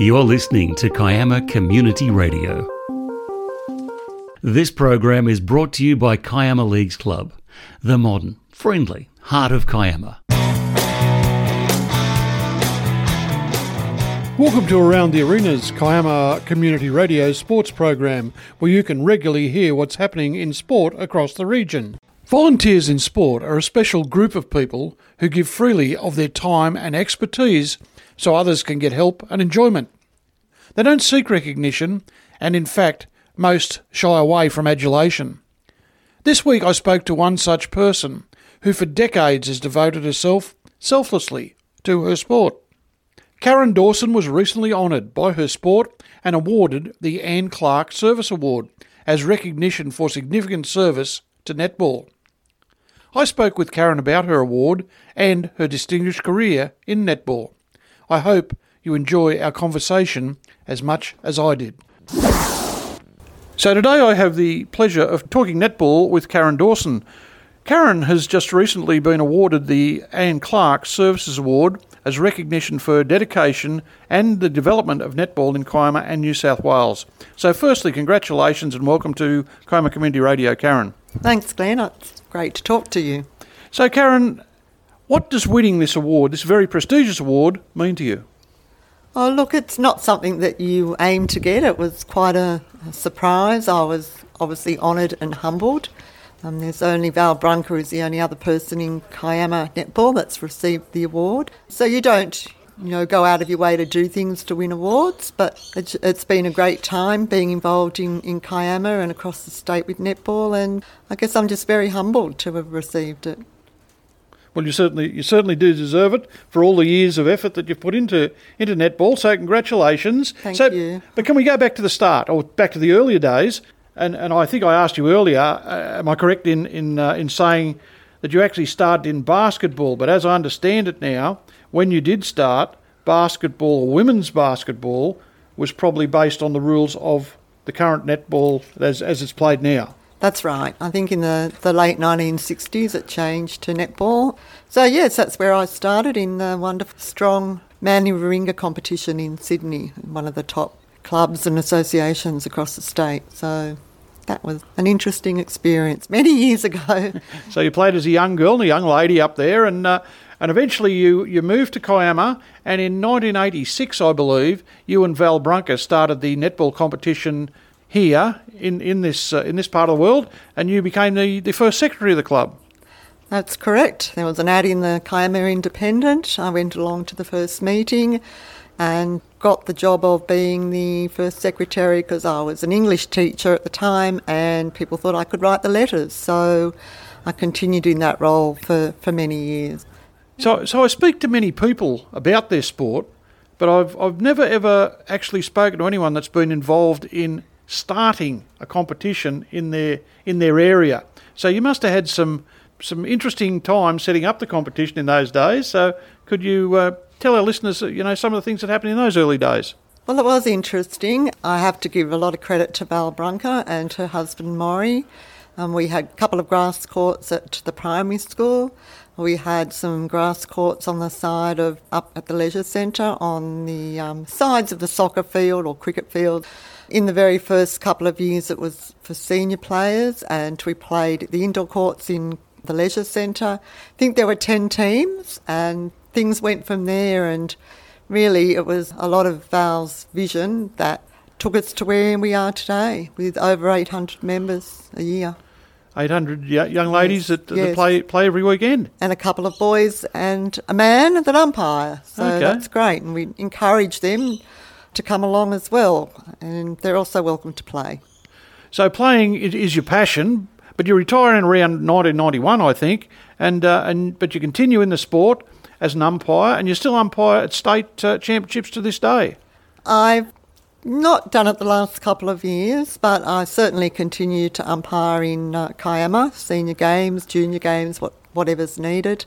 You're listening to Kiama Community Radio. This program is brought to you by Kiama Leagues Club, the modern, friendly heart of Kiama. Welcome to Around the Arenas, Kiama Community Radio sports program, where you can regularly hear what's happening in sport across the region. Volunteers in sport are a special group of people who give freely of their time and expertise so others can get help and enjoyment. They don't seek recognition, and in fact, most shy away from adulation. This week I spoke to one such person who for decades has devoted herself selflessly to her sport. Karen Dawson was recently honoured by her sport and awarded the Anne Clark Service Award as recognition for significant service to netball. I spoke with Karen about her award and her distinguished career in netball. I hope you enjoy our conversation as much as I did. So today I have the pleasure of talking netball with Karen Dawson. Karen has just recently been awarded the Anne Clark Services Award as recognition for her dedication and the development of netball in Kiama and New South Wales. So, firstly, congratulations and welcome to Kiama Community Radio, Karen. Thanks, Glenn. It's great to talk to you. So, Karen, what does winning this award, this very prestigious award, mean to you? Oh, look, it's not something that you aim to get. It was quite a, a surprise. I was obviously honoured and humbled. Um, there's only Val Brunker who's the only other person in Kiama netball that's received the award. So you don't, you know, go out of your way to do things to win awards, but it's, it's been a great time being involved in, in Kiama and across the state with netball, and I guess I'm just very humbled to have received it. Well, you certainly you certainly do deserve it for all the years of effort that you've put into into netball. So congratulations. Thank so, you. But can we go back to the start or back to the earlier days? And and I think I asked you earlier. Uh, am I correct in in uh, in saying that you actually started in basketball? But as I understand it now, when you did start basketball, women's basketball was probably based on the rules of the current netball as as it's played now. That's right. I think in the, the late 1960s it changed to netball. So, yes, that's where I started in the wonderful, strong Manly Warringah competition in Sydney, one of the top clubs and associations across the state. So, that was an interesting experience many years ago. so, you played as a young girl and a young lady up there, and uh, and eventually you, you moved to Kiama, and in 1986, I believe, you and Val Brunker started the netball competition here in in this uh, in this part of the world, and you became the, the first secretary of the club. That's correct. There was an ad in the Kiama Independent. I went along to the first meeting and got the job of being the first secretary because I was an English teacher at the time and people thought I could write the letters. So I continued in that role for, for many years. So, so I speak to many people about their sport, but I've, I've never ever actually spoken to anyone that's been involved in starting a competition in their in their area. So you must have had some some interesting times setting up the competition in those days. So could you uh, tell our listeners, you know, some of the things that happened in those early days? Well, it was interesting. I have to give a lot of credit to Val Brunker and her husband Maury. Um, we had a couple of grass courts at the primary school. We had some grass courts on the side of up at the leisure centre on the um, sides of the soccer field or cricket field. In the very first couple of years, it was for senior players, and we played the indoor courts in the leisure centre. I think there were 10 teams, and things went from there. And really, it was a lot of Val's vision that took us to where we are today, with over 800 members a year. 800 young ladies yes, that, yes. that, play play every weekend. And a couple of boys and a man that umpire. So okay. that's great. And we encourage them to come along as well, and they're also welcome to play. So playing is your passion, but you're retiring around 1991, I think, and uh, and but you continue in the sport as an umpire, and you still umpire at state uh, championships to this day. I've not done it the last couple of years, but I certainly continue to umpire in uh, Kiama, senior games, junior games, what, whatever's needed.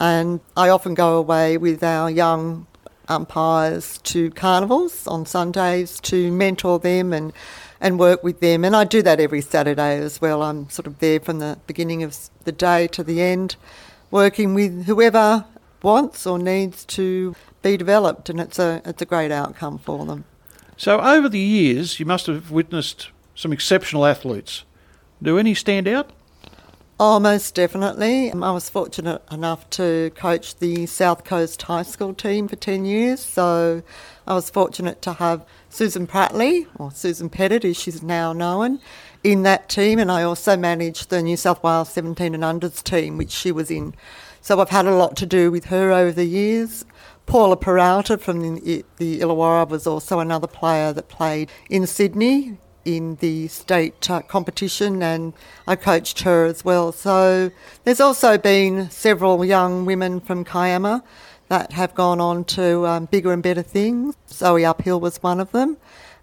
And I often go away with our young umpires to carnivals on Sundays to mentor them and and work with them. And I do that every Saturday as well. I'm sort of there from the beginning of the day to the end, working with whoever wants or needs to be developed, and it's a it's a great outcome for them. So over the years, you must have witnessed some exceptional athletes. Do any stand out? Oh, most definitely. Um, I was fortunate enough to coach the South Coast High School team for 10 years, so I was fortunate to have Susan Pratley, or Susan Pettitt as she's now known, in that team, and I also managed the New South Wales 17 and unders team, which she was in. So I've had a lot to do with her over the years. Paula Peralta from the, the Illawarra was also another player that played in Sydney in the state uh, competition, and I coached her as well. So there's also been several young women from Kiama that have gone on to um, bigger and better things. Zoe Uphill was one of them.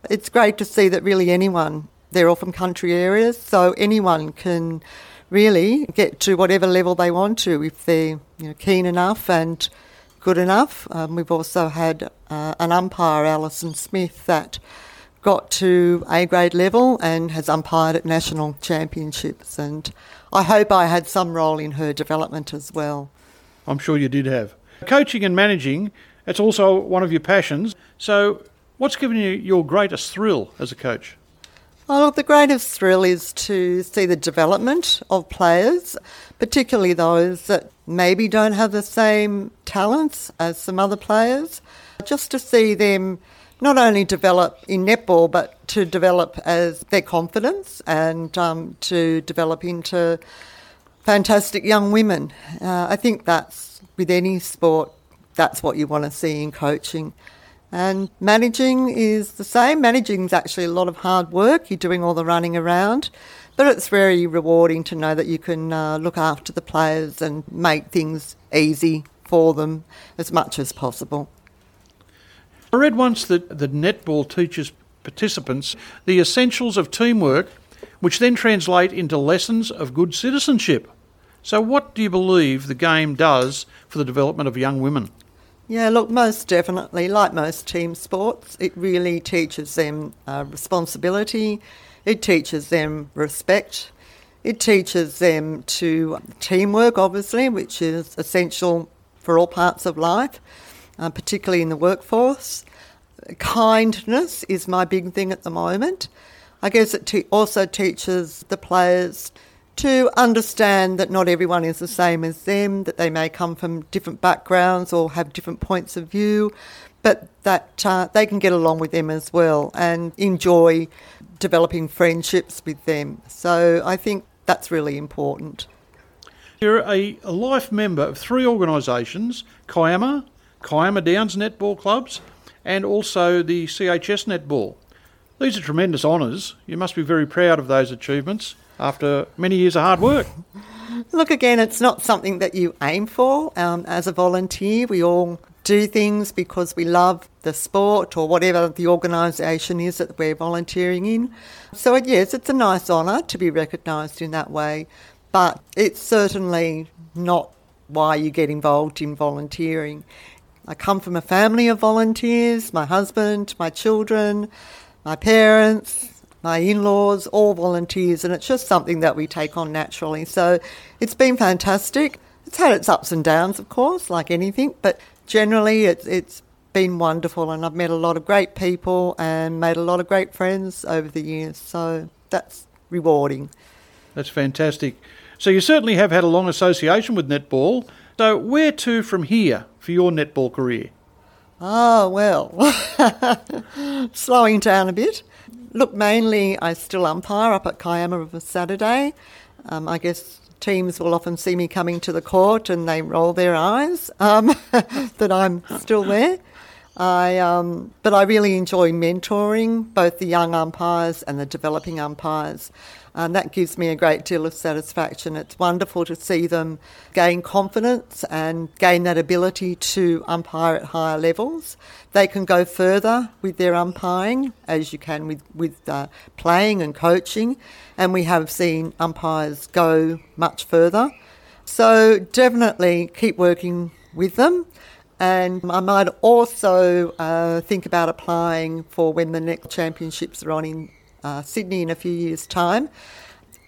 It's great to see that really anyone, they're all from country areas, so anyone can really get to whatever level they want to if they're you know, keen enough and good enough. Um, we've also had uh, an umpire, Alison Smith, that got to A grade level and has umpired at national championships. And I hope I had some role in her development as well. I'm sure you did have. Coaching and managing, it's also one of your passions. So, what's given you your greatest thrill as a coach? Oh, the greatest thrill is to see the development of players, particularly those that maybe don't have the same talents as some other players. Just to see them not only develop in netball, but to develop as their confidence and um, to develop into fantastic young women. Uh, I think that's with any sport, that's what you want to see in coaching. And managing is the same. Managing is actually a lot of hard work. You're doing all the running around, but it's very rewarding to know that you can uh, look after the players and make things easy for them as much as possible. I read once that the netball teaches participants the essentials of teamwork, which then translate into lessons of good citizenship. So, what do you believe the game does for the development of young women? Yeah, look, most definitely, like most team sports, it really teaches them uh, responsibility, it teaches them respect, it teaches them to teamwork, obviously, which is essential for all parts of life uh, particularly in the workforce. Kindness is my big thing at the moment. I guess it te- also teaches the players to understand that not everyone is the same as them, that they may come from different backgrounds or have different points of view, but that uh, they can get along with them as well and enjoy developing friendships with them. So I think that's really important. You're a, a life member of three organisations Kiama, Kiama Downs netball clubs, and also the CHS netball. These are tremendous honours. You must be very proud of those achievements after many years of hard work. Look, again, it's not something that you aim for. Um, as a volunteer, we all do things because we love the sport or whatever the organisation is that we're volunteering in. So, yes, it's a nice honour to be recognised in that way, but it's certainly not why you get involved in volunteering. I come from a family of volunteers my husband, my children, my parents, my in laws, all volunteers, and it's just something that we take on naturally. So it's been fantastic. It's had its ups and downs, of course, like anything, but generally it's, it's been wonderful, and I've met a lot of great people and made a lot of great friends over the years. So that's rewarding. That's fantastic. So you certainly have had a long association with netball. So where to from here for your netball career? Oh, well, slowing down a bit. Look, mainly I still umpire up at Kiama of a Saturday. Um, I guess teams will often see me coming to the court and they roll their eyes um, that I'm still there. I, um, but I really enjoy mentoring both the young umpires and the developing umpires. And that gives me a great deal of satisfaction. It's wonderful to see them gain confidence and gain that ability to umpire at higher levels. They can go further with their umpiring, as you can with, with uh, playing and coaching. And we have seen umpires go much further. So definitely keep working with them. And I might also uh, think about applying for when the next championships are on in uh, Sydney in a few years' time.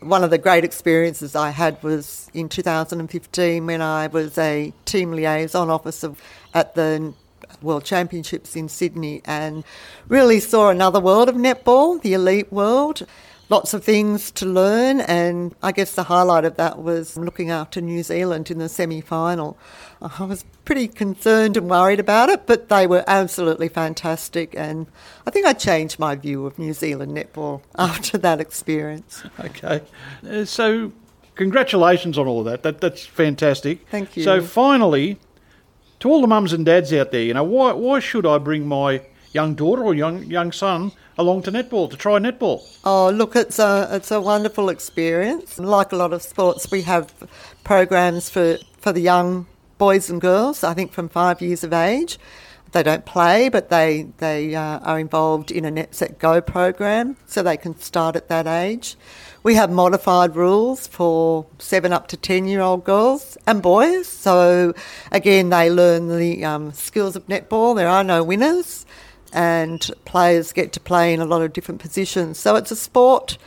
One of the great experiences I had was in 2015 when I was a team liaison officer at the World Championships in Sydney and really saw another world of netball, the elite world. Lots of things to learn, and I guess the highlight of that was looking after New Zealand in the semi final. I was pretty concerned and worried about it, but they were absolutely fantastic, and I think I changed my view of New Zealand netball after that experience. Okay. Uh, so, congratulations on all of that. that. That's fantastic. Thank you. So, finally, to all the mums and dads out there, you know, why, why should I bring my young daughter or young young son along to netball to try netball? Oh, look, it's a it's a wonderful experience. Like a lot of sports, we have programs for for the young boys and girls. I think from five years of age. They don't play, but they they uh, are involved in a Net Set Go program, so they can start at that age. We have modified rules for seven up to 10 year old girls and boys. So, again, they learn the um, skills of netball. There are no winners, and players get to play in a lot of different positions. So, it's a sport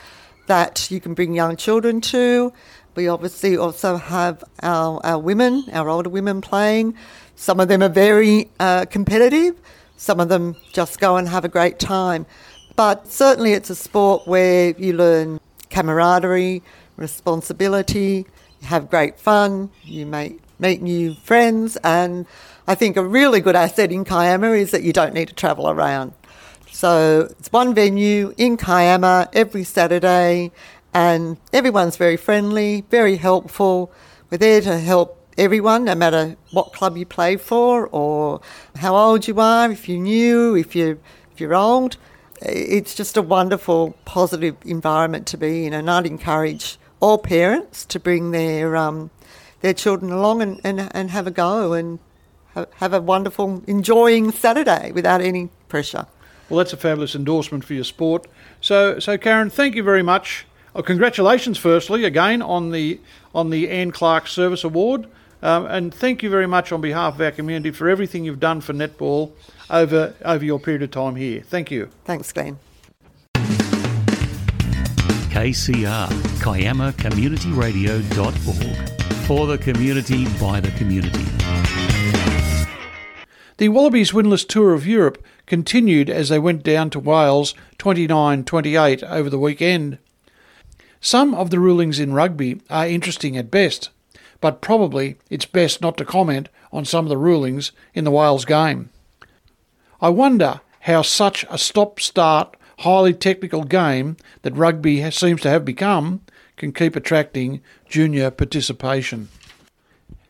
that you can bring young children to. We obviously also have our, our women, our older women playing. Some of them are very uh, competitive, some of them just go and have a great time. But certainly, it's a sport where you learn camaraderie, responsibility, you have great fun, you make, meet new friends, and I think a really good asset in Kiama is that you don't need to travel around. So it's one venue in Kiama every Saturday, and everyone's very friendly, very helpful. We're there to help everyone, no matter what club you play for or how old you are, if you're new, if you're, if you're old it's just a wonderful, positive environment to be in, and I'd encourage all parents to bring their um, their children along and, and, and have a go and have a wonderful, enjoying Saturday without any pressure. Well, that's a fabulous endorsement for your sport. So, so Karen, thank you very much. Oh, congratulations, firstly, again on the on the Anne Clark Service Award, um, and thank you very much on behalf of our community for everything you've done for netball over, over your period of time here. Thank you. Thanks, Glenn. KCR, KiamaCommunityRadio.org. For the community, by the community. The Wallabies winless tour of Europe continued as they went down to Wales 29 28 over the weekend. Some of the rulings in rugby are interesting at best, but probably it's best not to comment on some of the rulings in the Wales game. I wonder how such a stop start, highly technical game that rugby seems to have become can keep attracting junior participation.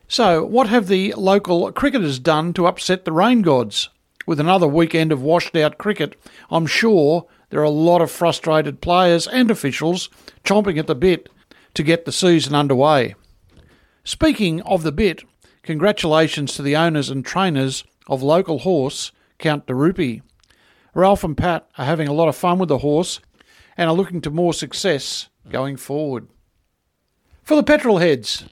So, what have the local cricketers done to upset the rain gods? With another weekend of washed out cricket, I'm sure there are a lot of frustrated players and officials chomping at the bit to get the season underway. Speaking of the bit, congratulations to the owners and trainers of local horse Count de Rupee. Ralph and Pat are having a lot of fun with the horse and are looking to more success going forward. For the petrol heads,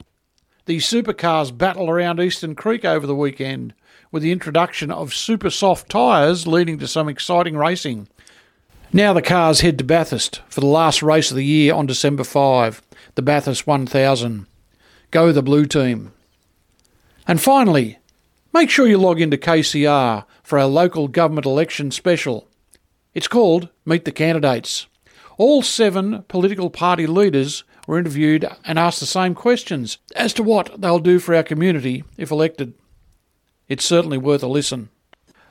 the supercars battle around Eastern Creek over the weekend with the introduction of super soft tyres leading to some exciting racing. Now the cars head to Bathurst for the last race of the year on December 5, the Bathurst 1000. Go the blue team. And finally, make sure you log into KCR for our local government election special. It's called Meet the Candidates. All seven political party leaders were interviewed and asked the same questions as to what they'll do for our community if elected. It's certainly worth a listen.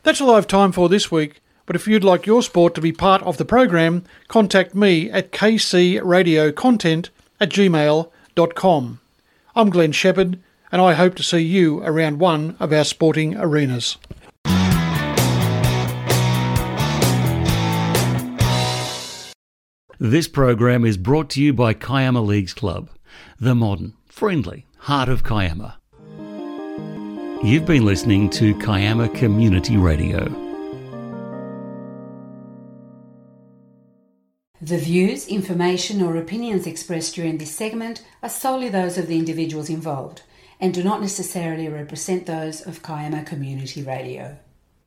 That's all I have time for this week, but if you'd like your sport to be part of the program, contact me at kcradiocontent at gmail.com. I'm Glenn Shepherd, and I hope to see you around one of our sporting arenas. This program is brought to you by Kiama Leagues Club, the modern, friendly heart of Kiama. You've been listening to Kiama Community Radio. The views, information, or opinions expressed during this segment are solely those of the individuals involved and do not necessarily represent those of Kiama Community Radio.